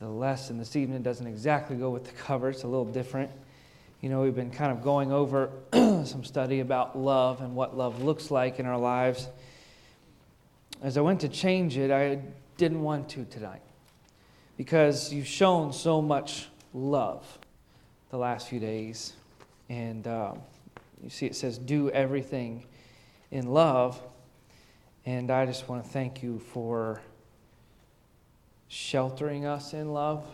The lesson this evening doesn't exactly go with the cover, it's a little different. You know, we've been kind of going over some study about love and what love looks like in our lives. As I went to change it, I didn't want to tonight because you've shown so much love the last few days. And um, you see, it says, do everything in love. And I just want to thank you for sheltering us in love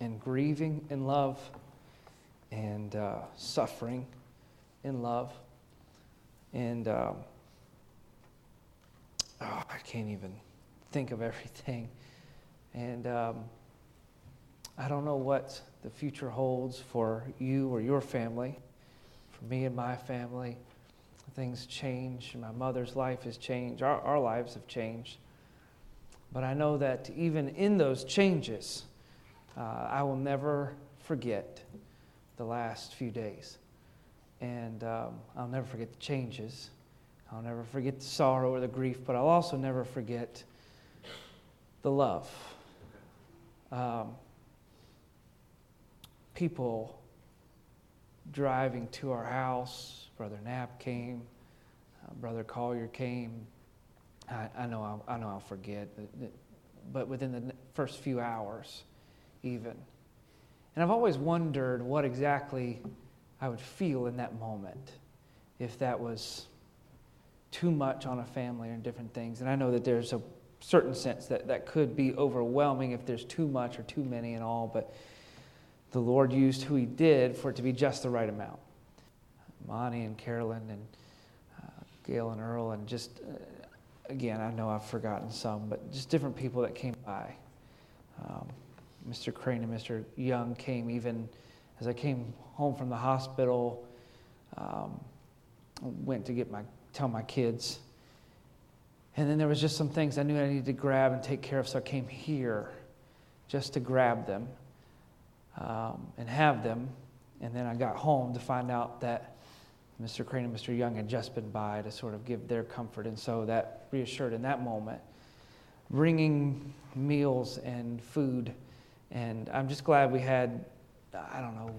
and grieving in love and uh, suffering in love. And um, oh, I can't even think of everything. And um, I don't know what the future holds for you or your family, for me and my family. Things change. My mother's life has changed. Our, our lives have changed. But I know that even in those changes, uh, I will never forget the last few days. And um, I'll never forget the changes. I'll never forget the sorrow or the grief, but I'll also never forget the love. Um, people driving to our house, Brother Knapp came, uh, Brother Collier came, I, I know I'll, I know I'll forget, but, within the first few hours, even. And I've always wondered what exactly I would feel in that moment if that was too much on a family and different things. And I know that there's a certain sense that that could be overwhelming if there's too much or too many and all, but the Lord used who He did for it to be just the right amount. Monty and Carolyn and uh, Gail and Earl and just uh, again, I know I've forgotten some, but just different people that came by. Um, Mr. Crane and Mr. Young came even as I came home from the hospital. Um, went to get my tell my kids, and then there was just some things I knew I needed to grab and take care of, so I came here just to grab them um, and have them. And then I got home to find out that Mr. Crane and Mr. Young had just been by to sort of give their comfort. And so that reassured in that moment, bringing meals and food. And I'm just glad we had, I don't know,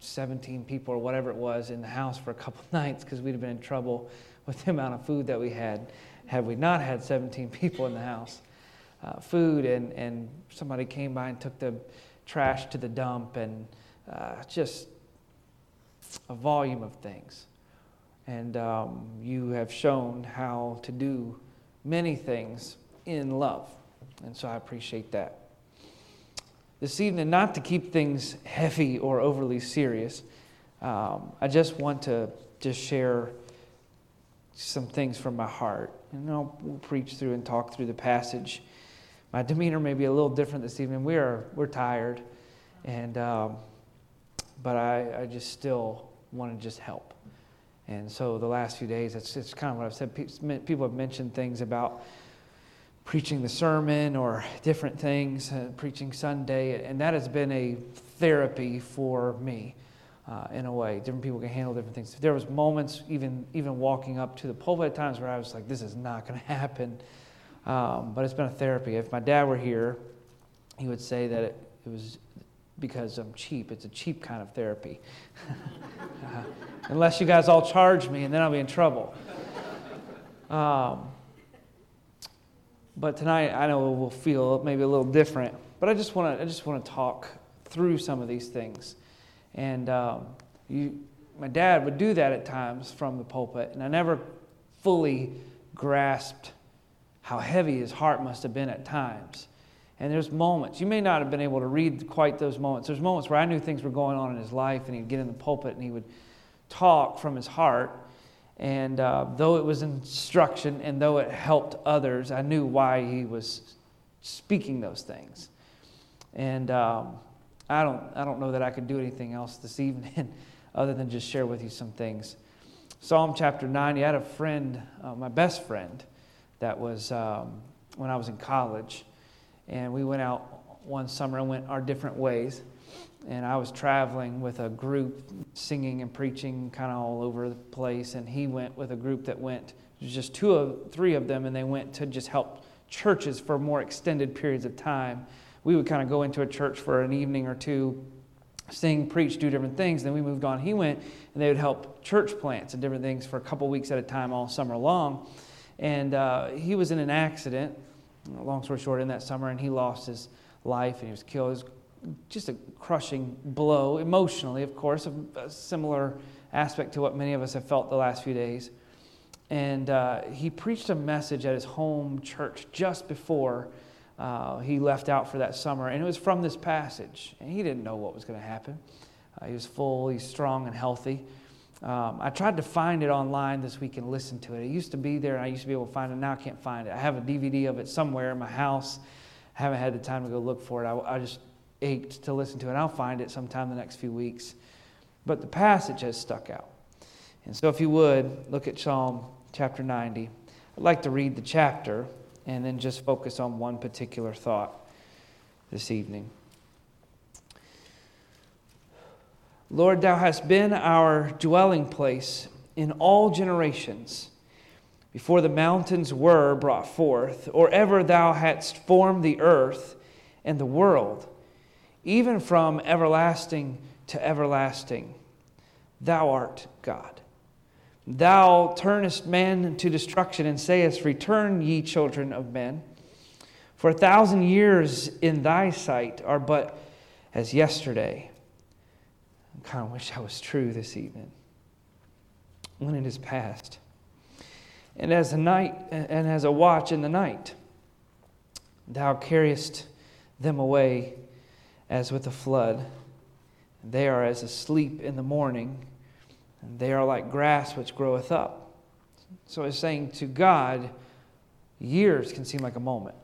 17 people or whatever it was in the house for a couple nights because we'd have been in trouble with the amount of food that we had had we not had 17 people in the house. Uh, food and, and somebody came by and took the trash to the dump and uh, just a volume of things. And um, you have shown how to do many things in love. And so I appreciate that. This evening, not to keep things heavy or overly serious, um, I just want to just share some things from my heart. And I'll we'll preach through and talk through the passage. My demeanor may be a little different this evening. We are we're tired, and um, but I, I just still want to just help. And so the last few days, it's, it's kind of what I've said. People have mentioned things about preaching the sermon or different things, uh, preaching Sunday, and that has been a therapy for me. Uh, in a way, different people can handle different things. There was moments, even even walking up to the pulpit at times, where I was like, "This is not going to happen," um, but it's been a therapy. If my dad were here, he would say that it, it was because I'm cheap. It's a cheap kind of therapy. uh, unless you guys all charge me, and then I'll be in trouble. Um, but tonight, I know we'll feel maybe a little different. But I just want to I just want to talk through some of these things. And um, you, my dad would do that at times from the pulpit, and I never fully grasped how heavy his heart must have been at times. And there's moments, you may not have been able to read quite those moments. There's moments where I knew things were going on in his life, and he'd get in the pulpit and he would talk from his heart. And uh, though it was instruction and though it helped others, I knew why he was speaking those things. And um, I, don't, I don't know that I could do anything else this evening other than just share with you some things. Psalm chapter 90, I had a friend, uh, my best friend, that was um, when I was in college and we went out one summer and went our different ways. And I was traveling with a group singing and preaching kind of all over the place. And he went with a group that went, just two of three of them, and they went to just help churches for more extended periods of time we would kind of go into a church for an evening or two, sing, preach, do different things. Then we moved on. He went and they would help church plants and different things for a couple weeks at a time all summer long. And uh, he was in an accident, long story short, in that summer, and he lost his life and he was killed. It was just a crushing blow, emotionally, of course, a, a similar aspect to what many of us have felt the last few days. And uh, he preached a message at his home church just before uh, he left out for that summer. And it was from this passage. And he didn't know what was going to happen. Uh, he was full, he's strong and healthy. Um, I tried to find it online this week and listen to it. It used to be there, and I used to be able to find it. Now I can't find it. I have a DVD of it somewhere in my house. I haven't had the time to go look for it. I, I just ached to listen to it. I'll find it sometime the next few weeks. But the passage has stuck out. And so, if you would, look at Psalm chapter 90. I'd like to read the chapter and then just focus on one particular thought this evening. Lord, thou hast been our dwelling place in all generations. Before the mountains were brought forth, or ever thou hadst formed the earth and the world, even from everlasting to everlasting, thou art God. Thou turnest man to destruction and sayest, Return, ye children of men. For a thousand years in thy sight are but as yesterday. I kind of wish that was true this evening. When it is past. And as a night and as a watch in the night, thou carriest them away as with a flood. They are as asleep in the morning and they are like grass which groweth up. So it's saying to God, years can seem like a moment.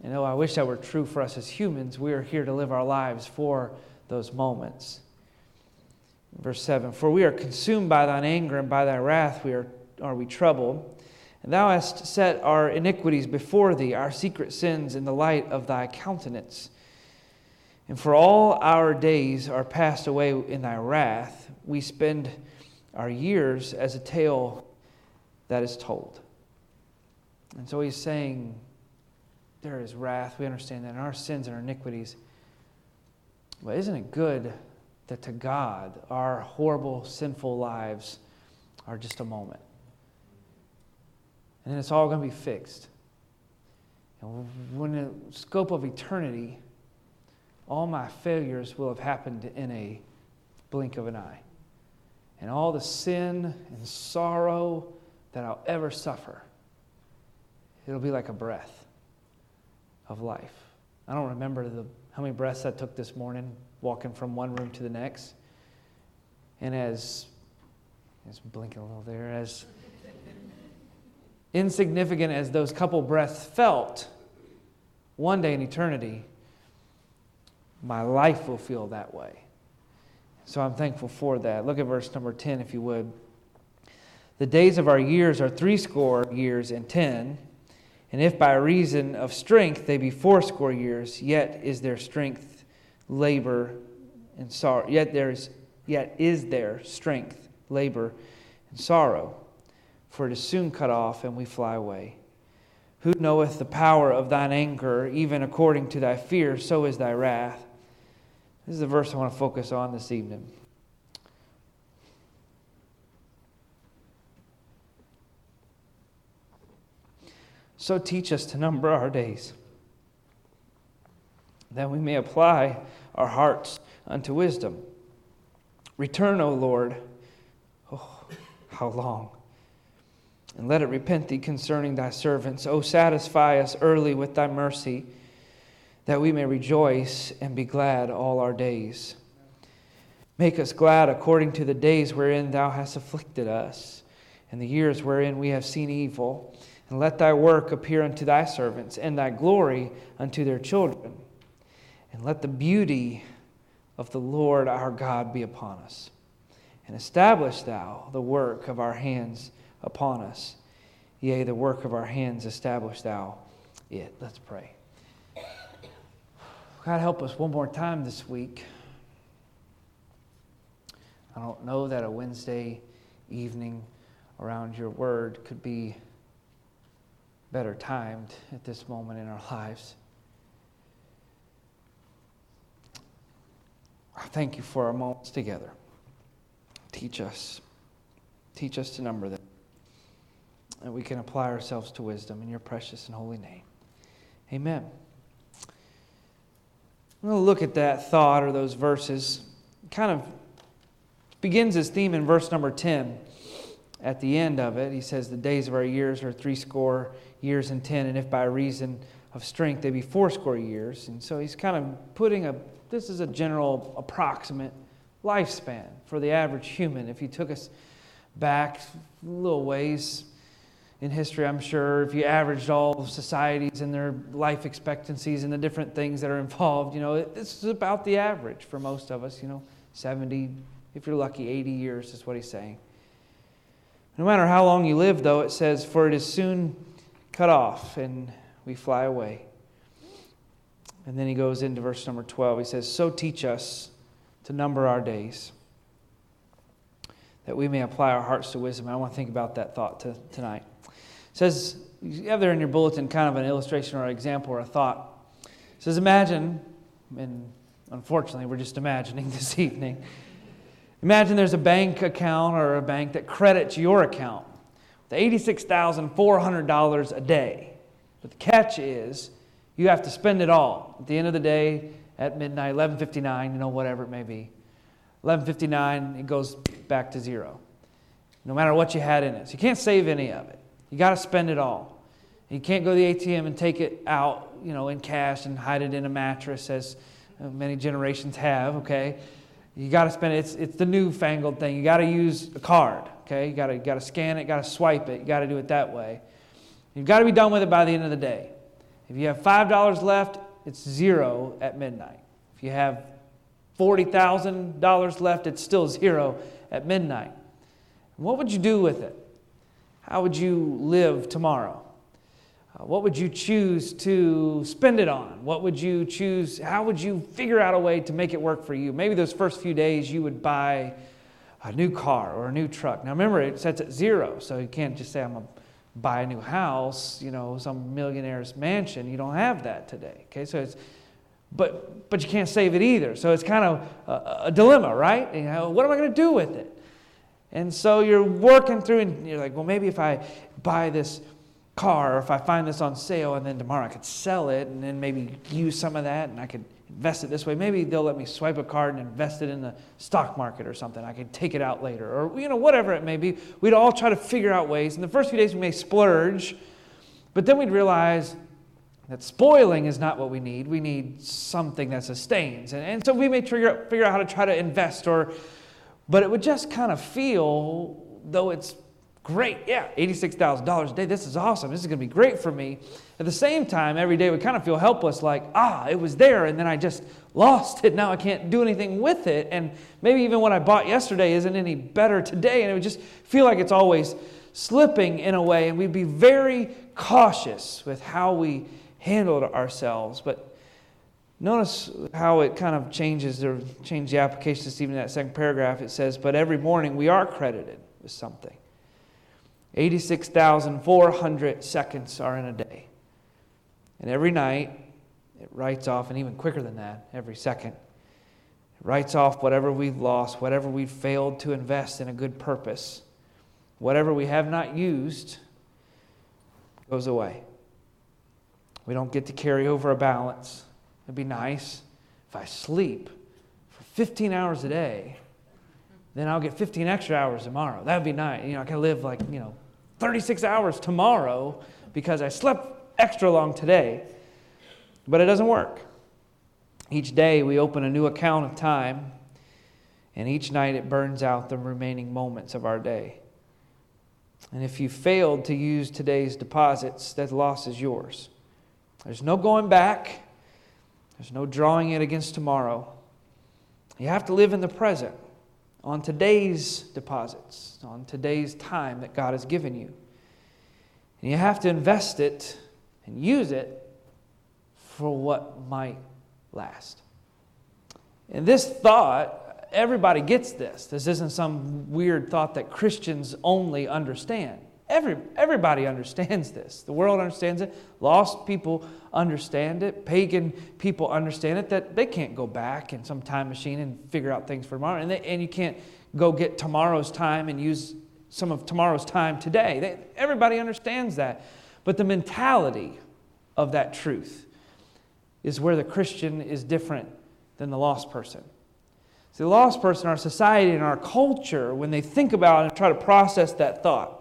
And though I wish that were true for us as humans, we are here to live our lives for those moments. Verse 7 For we are consumed by thine anger, and by thy wrath we are, are we troubled. And thou hast set our iniquities before thee, our secret sins in the light of thy countenance. And for all our days are passed away in thy wrath we spend our years as a tale that is told. And so he's saying, there is wrath. We understand that in our sins and our iniquities. But isn't it good that to God, our horrible, sinful lives are just a moment? And then it's all going to be fixed. And when the scope of eternity, all my failures will have happened in a blink of an eye and all the sin and sorrow that I'll ever suffer, it'll be like a breath of life. I don't remember the, how many breaths I took this morning walking from one room to the next. And as, as blinking a little there, as insignificant as those couple breaths felt, one day in eternity, my life will feel that way. So I'm thankful for that. Look at verse number 10, if you would. The days of our years are threescore years and ten. And if by reason of strength they be fourscore years, yet is their strength labor and sorrow. Yet there is yet is there strength, labor, and sorrow. For it is soon cut off, and we fly away. Who knoweth the power of thine anger, even according to thy fear, so is thy wrath. This is the verse I want to focus on this evening. So teach us to number our days, that we may apply our hearts unto wisdom. Return, O Lord. Oh, how long? And let it repent thee concerning thy servants. O satisfy us early with thy mercy that we may rejoice and be glad all our days. Make us glad according to the days wherein thou hast afflicted us, and the years wherein we have seen evil. And let thy work appear unto thy servants, and thy glory unto their children. And let the beauty of the Lord our God be upon us. And establish thou the work of our hands upon us. Yea, the work of our hands establish thou it. Let's pray. God, help us one more time this week. I don't know that a Wednesday evening around your word could be better timed at this moment in our lives. Thank you for our moments together. Teach us. Teach us to number them. And we can apply ourselves to wisdom in your precious and holy name. Amen. To look at that thought or those verses. Kind of begins his theme in verse number 10. At the end of it, he says, The days of our years are threescore years and ten, and if by reason of strength they be fourscore years. And so he's kind of putting a, this is a general approximate lifespan for the average human. If you took us back a little ways, in history, I'm sure, if you averaged all societies and their life expectancies and the different things that are involved, you know, this is about the average for most of us, you know, 70, if you're lucky, 80 years is what he's saying. No matter how long you live, though, it says, For it is soon cut off and we fly away. And then he goes into verse number 12. He says, So teach us to number our days that we may apply our hearts to wisdom. I want to think about that thought to, tonight says, you have there in your bulletin kind of an illustration or an example or a thought. It says, imagine, and unfortunately we're just imagining this evening, imagine there's a bank account or a bank that credits your account with $86,400 a day. But the catch is you have to spend it all. At the end of the day, at midnight, 11.59, you know, whatever it may be. 11.59, it goes back to zero. No matter what you had in it. So you can't save any of it. You got to spend it all. You can't go to the ATM and take it out, you know, in cash and hide it in a mattress, as many generations have. Okay, you got to spend it. It's, it's the newfangled thing. You got to use a card. Okay, you got to got to scan it, got to swipe it. You got to do it that way. You've got to be done with it by the end of the day. If you have five dollars left, it's zero at midnight. If you have forty thousand dollars left, it's still zero at midnight. What would you do with it? How would you live tomorrow? Uh, what would you choose to spend it on? What would you choose? How would you figure out a way to make it work for you? Maybe those first few days you would buy a new car or a new truck. Now remember, it sets at zero, so you can't just say, I'm to buy a new house, you know, some millionaire's mansion. You don't have that today. Okay, so it's, but, but you can't save it either. So it's kind of a, a dilemma, right? You know, what am I going to do with it? And so you're working through, and you're like, well, maybe if I buy this car, or if I find this on sale, and then tomorrow I could sell it, and then maybe use some of that, and I could invest it this way. Maybe they'll let me swipe a card and invest it in the stock market or something. I can take it out later, or you know, whatever it may be. We'd all try to figure out ways. In the first few days, we may splurge, but then we'd realize that spoiling is not what we need. We need something that sustains. And, and so we may out, figure out how to try to invest or but it would just kind of feel, though it's great, yeah, $86,000 a day, this is awesome, this is going to be great for me. At the same time, every day we kind of feel helpless, like, ah, it was there, and then I just lost it. Now I can't do anything with it. And maybe even what I bought yesterday isn't any better today. And it would just feel like it's always slipping in a way. And we'd be very cautious with how we handled ourselves. But Notice how it kind of changes or change the application this evening. That second paragraph it says, "But every morning we are credited with something." Eighty-six thousand four hundred seconds are in a day, and every night it writes off, and even quicker than that, every second it writes off whatever we've lost, whatever we've failed to invest in a good purpose, whatever we have not used goes away. We don't get to carry over a balance. It'd be nice if I sleep for 15 hours a day, then I'll get 15 extra hours tomorrow. That would be nice. You know, I can live like, you know, 36 hours tomorrow because I slept extra long today. But it doesn't work. Each day we open a new account of time, and each night it burns out the remaining moments of our day. And if you failed to use today's deposits, that loss is yours. There's no going back. There's no drawing it against tomorrow. You have to live in the present, on today's deposits, on today's time that God has given you. And you have to invest it and use it for what might last. And this thought, everybody gets this. This isn't some weird thought that Christians only understand. Every, everybody understands this. The world understands it. Lost people understand it. Pagan people understand it that they can't go back in some time machine and figure out things for tomorrow. And, they, and you can't go get tomorrow's time and use some of tomorrow's time today. They, everybody understands that. But the mentality of that truth is where the Christian is different than the lost person. See, the lost person, our society, and our culture, when they think about and try to process that thought,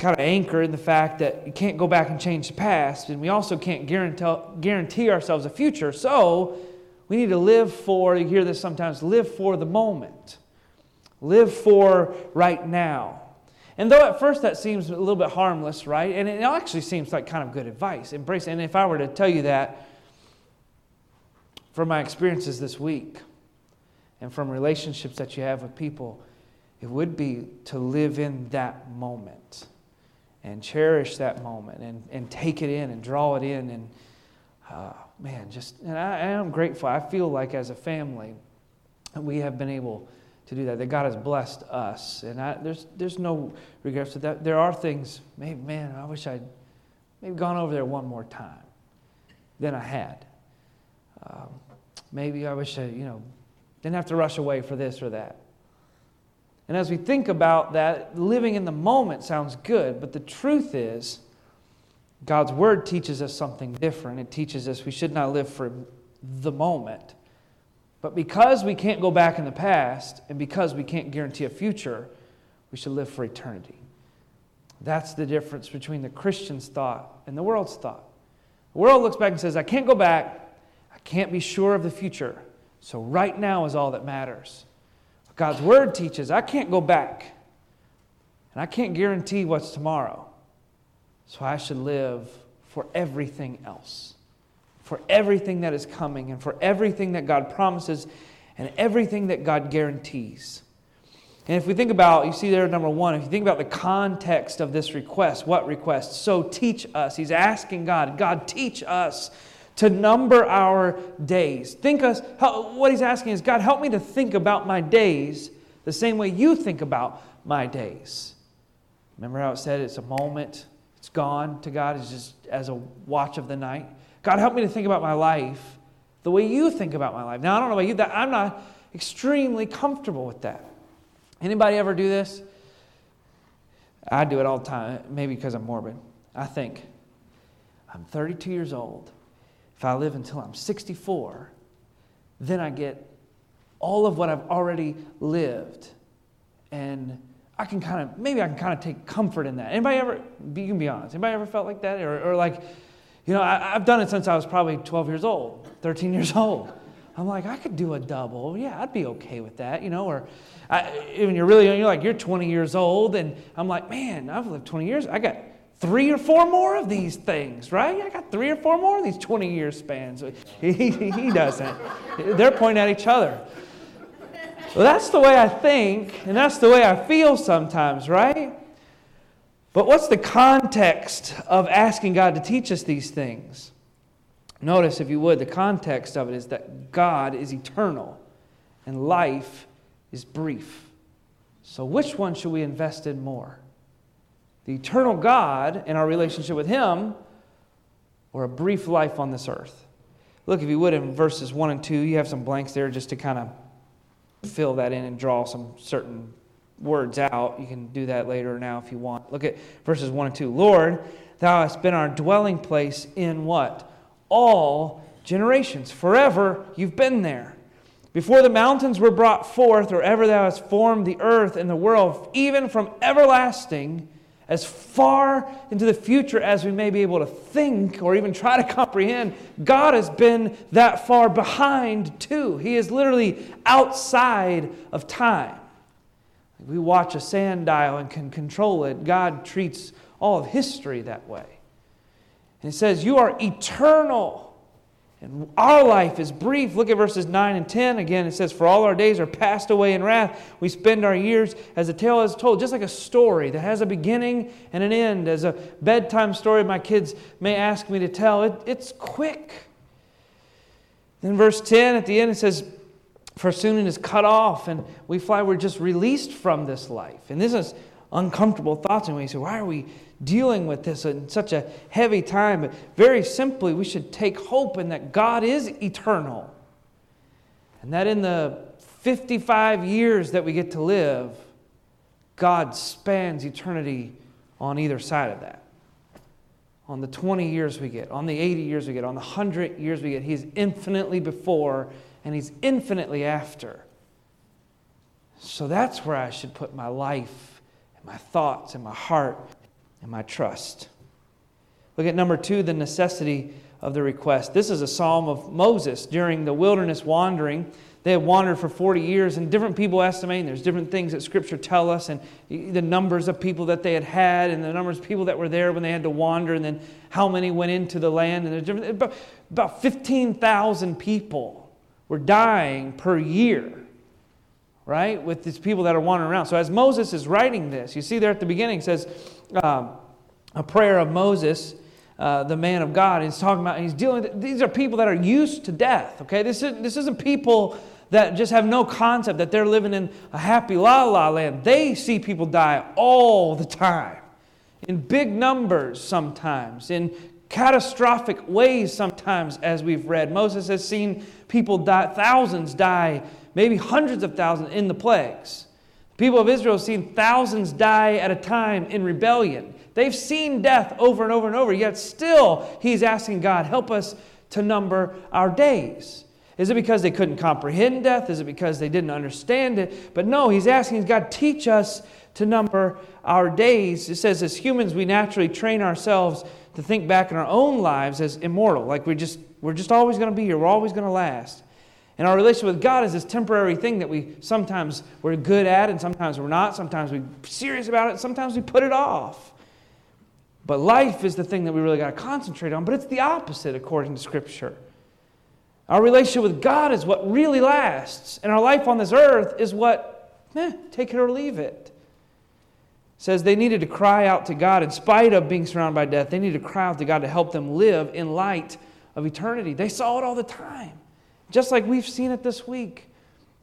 kind of anchor in the fact that you can't go back and change the past, and we also can't guarantee, guarantee ourselves a future. So we need to live for, you hear this sometimes, live for the moment. Live for right now. And though at first that seems a little bit harmless, right? And it actually seems like kind of good advice. Embrace. And if I were to tell you that from my experiences this week and from relationships that you have with people, it would be to live in that moment and cherish that moment and, and take it in and draw it in. And uh, man, just, and I, I am grateful. I feel like as a family, we have been able to do that, that God has blessed us. And I, there's, there's no regrets to that. There are things, maybe, man, I wish I'd maybe gone over there one more time than I had. Um, maybe I wish I, you know, didn't have to rush away for this or that. And as we think about that, living in the moment sounds good, but the truth is, God's word teaches us something different. It teaches us we should not live for the moment. But because we can't go back in the past, and because we can't guarantee a future, we should live for eternity. That's the difference between the Christian's thought and the world's thought. The world looks back and says, I can't go back. I can't be sure of the future. So right now is all that matters. God's word teaches I can't go back. And I can't guarantee what's tomorrow. So I should live for everything else, for everything that is coming, and for everything that God promises, and everything that God guarantees. And if we think about, you see there, number one, if you think about the context of this request, what request? So teach us. He's asking God, God, teach us to number our days. Think us, what he's asking is, God, help me to think about my days the same way you think about my days. Remember how it said it's a moment, it's gone to God, it's just as a watch of the night. God, help me to think about my life the way you think about my life. Now, I don't know about you, that I'm not extremely comfortable with that. Anybody ever do this? I do it all the time, maybe because I'm morbid. I think, I'm 32 years old. If I live until I'm 64, then I get all of what I've already lived. And I can kind of, maybe I can kind of take comfort in that. Anybody ever, you can be honest, anybody ever felt like that? Or, or like, you know, I, have done it since I was probably 12 years old, 13 years old. I'm like, I could do a double. Yeah, I'd be okay with that, you know. Or I, when you're really young, you're like, you're 20 years old. And I'm like, man, I've lived 20 years. I got three or four more of these things, right? I got three or four more of these 20 year spans. He, he doesn't. They're pointing at each other. Well, that's the way I think, and that's the way I feel sometimes, right? But what's the context of asking God to teach us these things? Notice, if you would, the context of it is that God is eternal and life is brief. So, which one should we invest in more? the eternal God and our relationship with Him, or a brief life on this earth. Look, if you would, in verses 1 and 2, you have some blanks there just to kind of fill that in and draw some certain words out. You can do that later now if you want. Look at verses 1 and 2. Lord, thou hast been our dwelling place in what? All generations. Forever you've been there. Before the mountains were brought forth, or ever thou hast formed the earth and the world, even from everlasting as far into the future as we may be able to think or even try to comprehend, God has been that far behind too. He is literally outside of time. We watch a sand dial and can control it. God treats all of history that way. And He says, You are eternal. And our life is brief. Look at verses 9 and 10. Again, it says, For all our days are passed away in wrath. We spend our years as a tale is told, just like a story that has a beginning and an end. As a bedtime story my kids may ask me to tell, it, it's quick. Then, verse 10 at the end, it says, For soon it is cut off, and we fly, we're just released from this life. And this is uncomfortable thoughts. And we say, why are we dealing with this in such a heavy time? But very simply, we should take hope in that God is eternal. And that in the 55 years that we get to live, God spans eternity on either side of that. On the 20 years we get, on the 80 years we get, on the 100 years we get, He's infinitely before and He's infinitely after. So that's where I should put my life and my thoughts and my heart and my trust. Look at number two the necessity of the request. This is a psalm of Moses during the wilderness wandering. They had wandered for 40 years, and different people estimate, there's different things that Scripture tell us, and the numbers of people that they had had, and the numbers of people that were there when they had to wander, and then how many went into the land. And there's different, about 15,000 people were dying per year right? With these people that are wandering around. So as Moses is writing this, you see there at the beginning, says um, a prayer of Moses. Uh, the man of God. He's talking about, he's dealing with, these are people that are used to death, okay? This, is, this isn't people that just have no concept that they're living in a happy la la land. They see people die all the time, in big numbers sometimes, in catastrophic ways sometimes, as we've read. Moses has seen people die, thousands die maybe hundreds of thousands in the plagues. The people of Israel have seen thousands die at a time in rebellion. They've seen death over and over and over, yet still he's asking God, help us to number our days. Is it because they couldn't comprehend death? Is it because they didn't understand it? But no, he's asking God, teach us to number our days. It says, as humans, we naturally train ourselves to think back in our own lives as immortal, like we just, we're just always going to be here, we're always going to last. And our relationship with God is this temporary thing that we sometimes we're good at and sometimes we're not. Sometimes we're serious about it, sometimes we put it off. But life is the thing that we really got to concentrate on, but it's the opposite according to Scripture. Our relationship with God is what really lasts, and our life on this earth is what, eh, take it or leave it. Says they needed to cry out to God in spite of being surrounded by death. They needed to cry out to God to help them live in light of eternity. They saw it all the time. Just like we've seen it this week.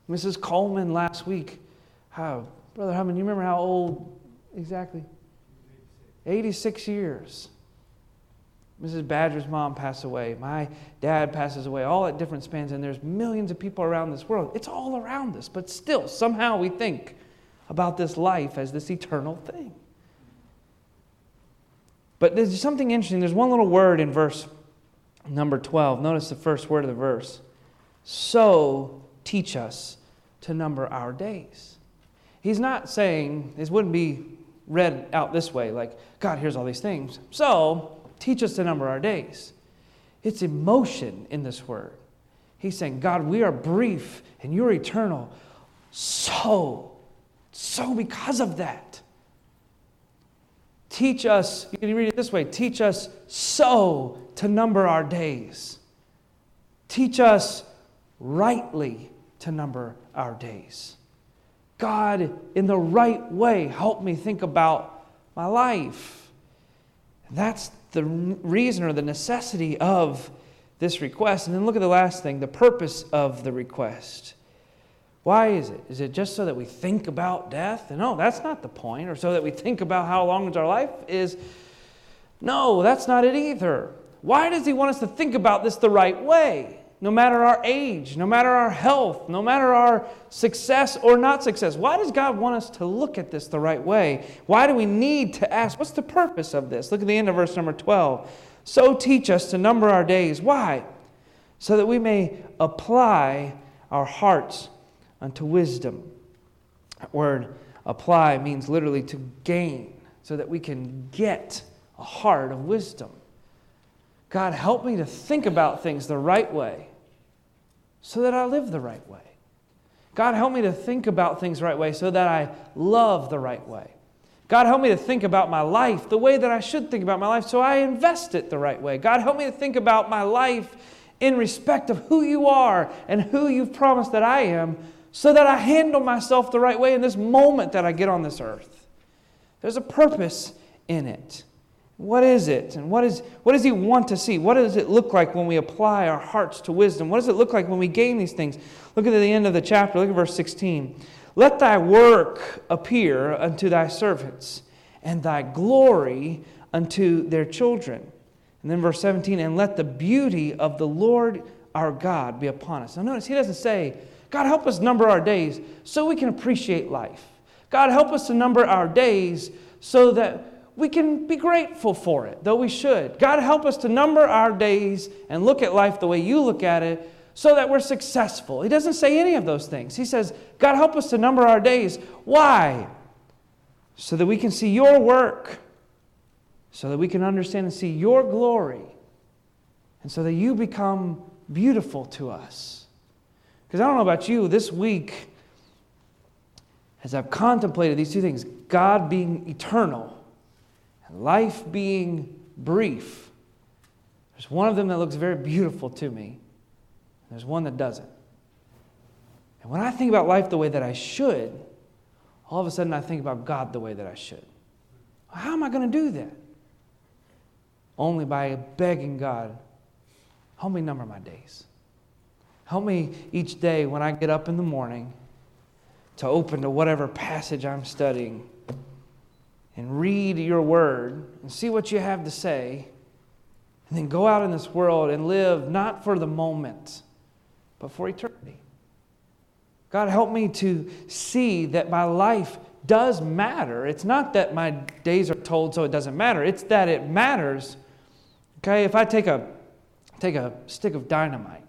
Mrs. Coleman last week. How, Brother Hummon, you remember how old exactly? 86 years. Mrs. Badger's mom passed away. My dad passes away, all at different spans, and there's millions of people around this world. It's all around us, but still, somehow we think about this life as this eternal thing. But there's something interesting. There's one little word in verse number 12. Notice the first word of the verse so teach us to number our days. He's not saying, this wouldn't be read out this way, like, God, here's all these things. So teach us to number our days. It's emotion in this word. He's saying, God, we are brief and you're eternal. So, so because of that, teach us, you can read it this way teach us so to number our days. Teach us rightly to number our days. God, in the right way, help me think about my life. That's the reason or the necessity of this request. And then look at the last thing the purpose of the request. Why is it? Is it just so that we think about death? No, that's not the point. Or so that we think about how long our life is? No, that's not it either. Why does he want us to think about this the right way? no matter our age, no matter our health, no matter our success or not success. Why does God want us to look at this the right way? Why do we need to ask, what's the purpose of this? Look at the end of verse number 12. So teach us to number our days. Why? So that we may apply our hearts unto wisdom. That word apply means literally to gain, so that we can get a heart of wisdom. God, help me to think about things the right way so that I live the right way. God, help me to think about things the right way so that I love the right way. God, help me to think about my life the way that I should think about my life so I invest it the right way. God, help me to think about my life in respect of who you are and who you've promised that I am so that I handle myself the right way in this moment that I get on this earth. There's a purpose in it. What is it? And what, is, what does he want to see? What does it look like when we apply our hearts to wisdom? What does it look like when we gain these things? Look at the end of the chapter. Look at verse 16. Let thy work appear unto thy servants, and thy glory unto their children. And then verse 17, and let the beauty of the Lord our God be upon us. Now notice he doesn't say, God, help us number our days so we can appreciate life. God, help us to number our days so that we can be grateful for it, though we should. God, help us to number our days and look at life the way you look at it so that we're successful. He doesn't say any of those things. He says, God, help us to number our days. Why? So that we can see your work, so that we can understand and see your glory, and so that you become beautiful to us. Because I don't know about you, this week, as I've contemplated these two things God being eternal and life being brief, there's one of them that looks very beautiful to me, and there's one that doesn't. And when I think about life the way that I should, all of a sudden I think about God the way that I should. How am I going to do that? Only by begging God, help me number my days. Help me each day when I get up in the morning to open to whatever passage I'm studying and read your word and see what you have to say, and then go out in this world and live not for the moment, but for eternity. God, help me to see that my life does matter. It's not that my days are told so it doesn't matter, it's that it matters. Okay, if I take a, take a stick of dynamite,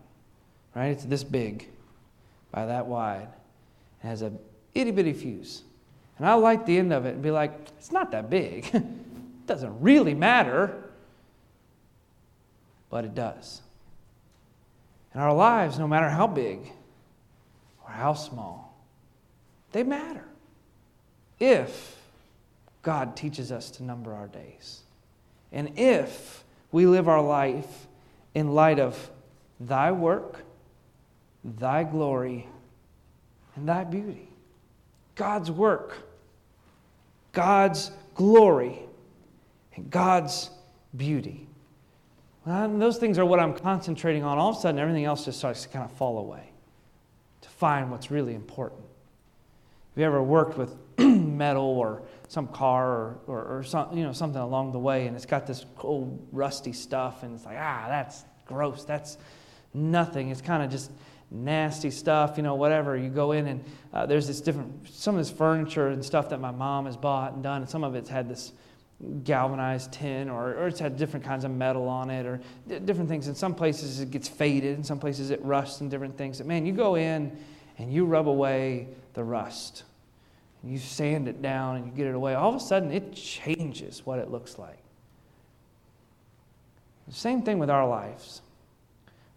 right, it's this big by that wide, it has a itty bitty fuse, and I light the end of it and be like, it's not that big. it doesn't really matter, but it does. And our lives, no matter how big, or how small, they matter if God teaches us to number our days. And if we live our life in light of thy work, thy glory, and thy beauty. God's work, God's glory, and God's beauty. Those things are what I'm concentrating on, all of a sudden everything else just starts to kind of fall away to find what's really important. Have you ever worked with metal or some car or, or, or some, you know, something along the way and it's got this old rusty stuff and it's like, ah, that's gross. That's nothing. It's kind of just nasty stuff, you know, whatever. You go in and uh, there's this different, some of this furniture and stuff that my mom has bought and done, and some of it's had this galvanized tin or, or it's had different kinds of metal on it or d- different things. In some places it gets faded, in some places it rusts and different things. But man, you go in and you rub away the rust. And you sand it down and you get it away. All of a sudden it changes what it looks like. The same thing with our lives.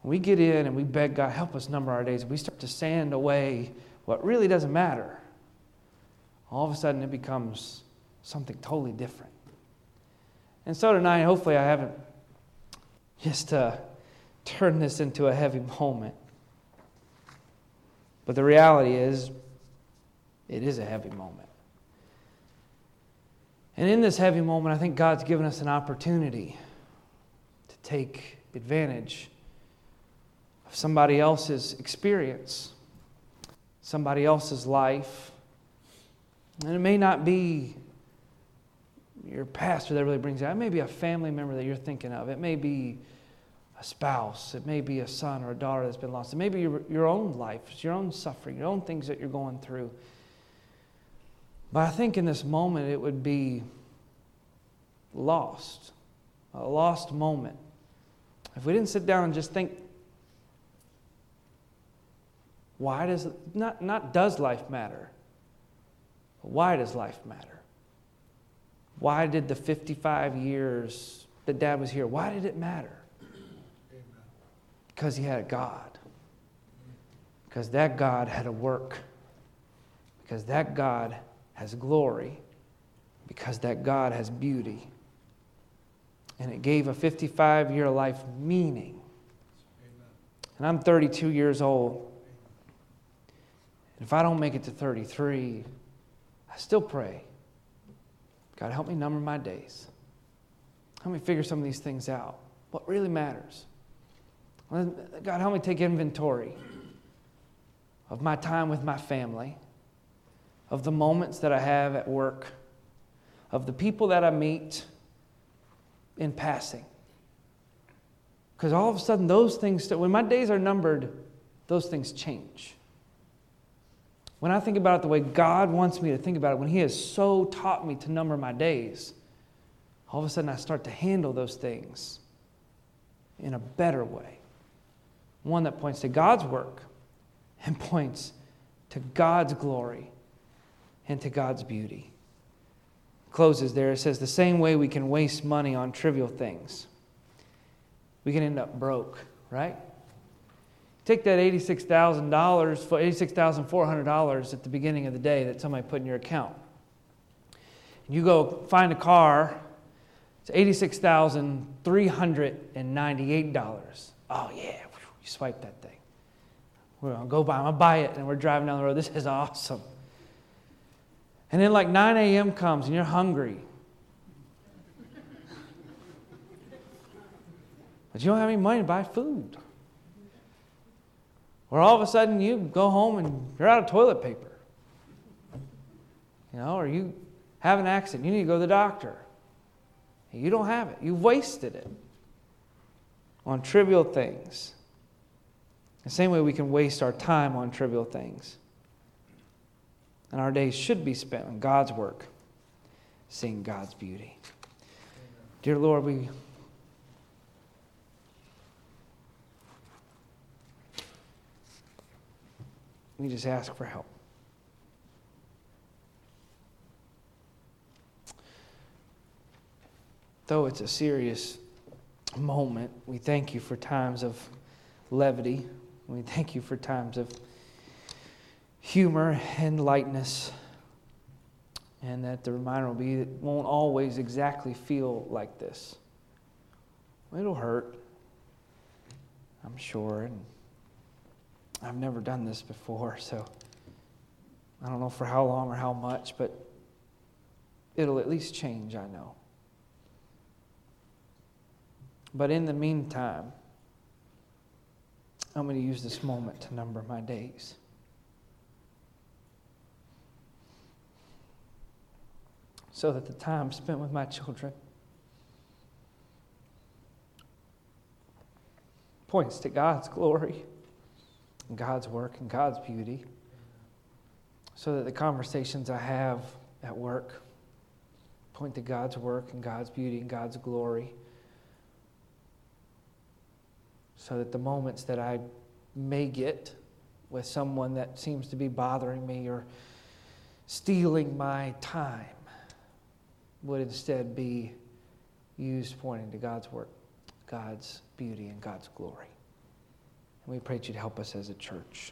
We get in and we beg God, help us number our days, we start to sand away what really doesn't matter. All of a sudden it becomes something totally different. And so tonight, hopefully, I haven't just uh, turned this into a heavy moment. But the reality is, it is a heavy moment. And in this heavy moment, I think God's given us an opportunity to take advantage of somebody else's experience, somebody else's life. And it may not be your pastor that really brings it out. It may be a family member that you're thinking of. It may be a spouse. It may be a son or a daughter that's been lost. It may be your, your own life, it's your own suffering, your own things that you're going through. But I think in this moment it would be lost, a lost moment. If we didn't sit down and just think, why does, not, not does life matter, but why does life matter? Why did the 55 years that dad was here, why did it matter? Because he had a God. Because that God had a work. Because that God has glory. Because that God has beauty. And it gave a 55 year life meaning. And I'm 32 years old. If I don't make it to 33, I still pray God, help me number my days. Help me figure some of these things out. What really matters? God, help me take inventory of my time with my family, of the moments that I have at work, of the people that I meet in passing. Because all of a sudden, those things, when my days are numbered, those things change. When I think about it the way God wants me to think about it, when He has so taught me to number my days, all of a sudden I start to handle those things in a better way. One that points to God's work and points to God's glory and to God's beauty. Closes there. It says, the same way we can waste money on trivial things, we can end up broke, right? Take that $86,000, $86,400 at the beginning of the day that somebody put in your account. You go find a car, it's $86,398. Oh, yeah, you swipe that thing. We're going to go buy, I'm going to buy it, and we're driving down the road. This is awesome. And then, like 9 a.m. comes, and you're hungry. But you don't have any money to buy food. Or all of a sudden you go home and you're out of toilet paper. You know, or you have an accident, you need to go to the doctor. You don't have it. You've wasted it on trivial things. The same way we can waste our time on trivial things. And our days should be spent on God's work, seeing God's beauty. Dear Lord, we We just ask for help. Though it's a serious moment, we thank you for times of levity. We thank you for times of humor and lightness. And that the reminder will be it won't always exactly feel like this. It'll hurt, I'm sure. And I've never done this before, so I don't know for how long or how much, but it'll at least change, I know. But in the meantime, I'm going to use this moment to number my days. So that the time spent with my children points to God's glory God's work and God's beauty so that the conversations I have at work point to God's work and God's beauty and God's glory. So that the moments that I may get with someone that seems to be bothering me or stealing my time would instead be used pointing to God's work, God's beauty, and God's glory. We pray that you'd help us as a church.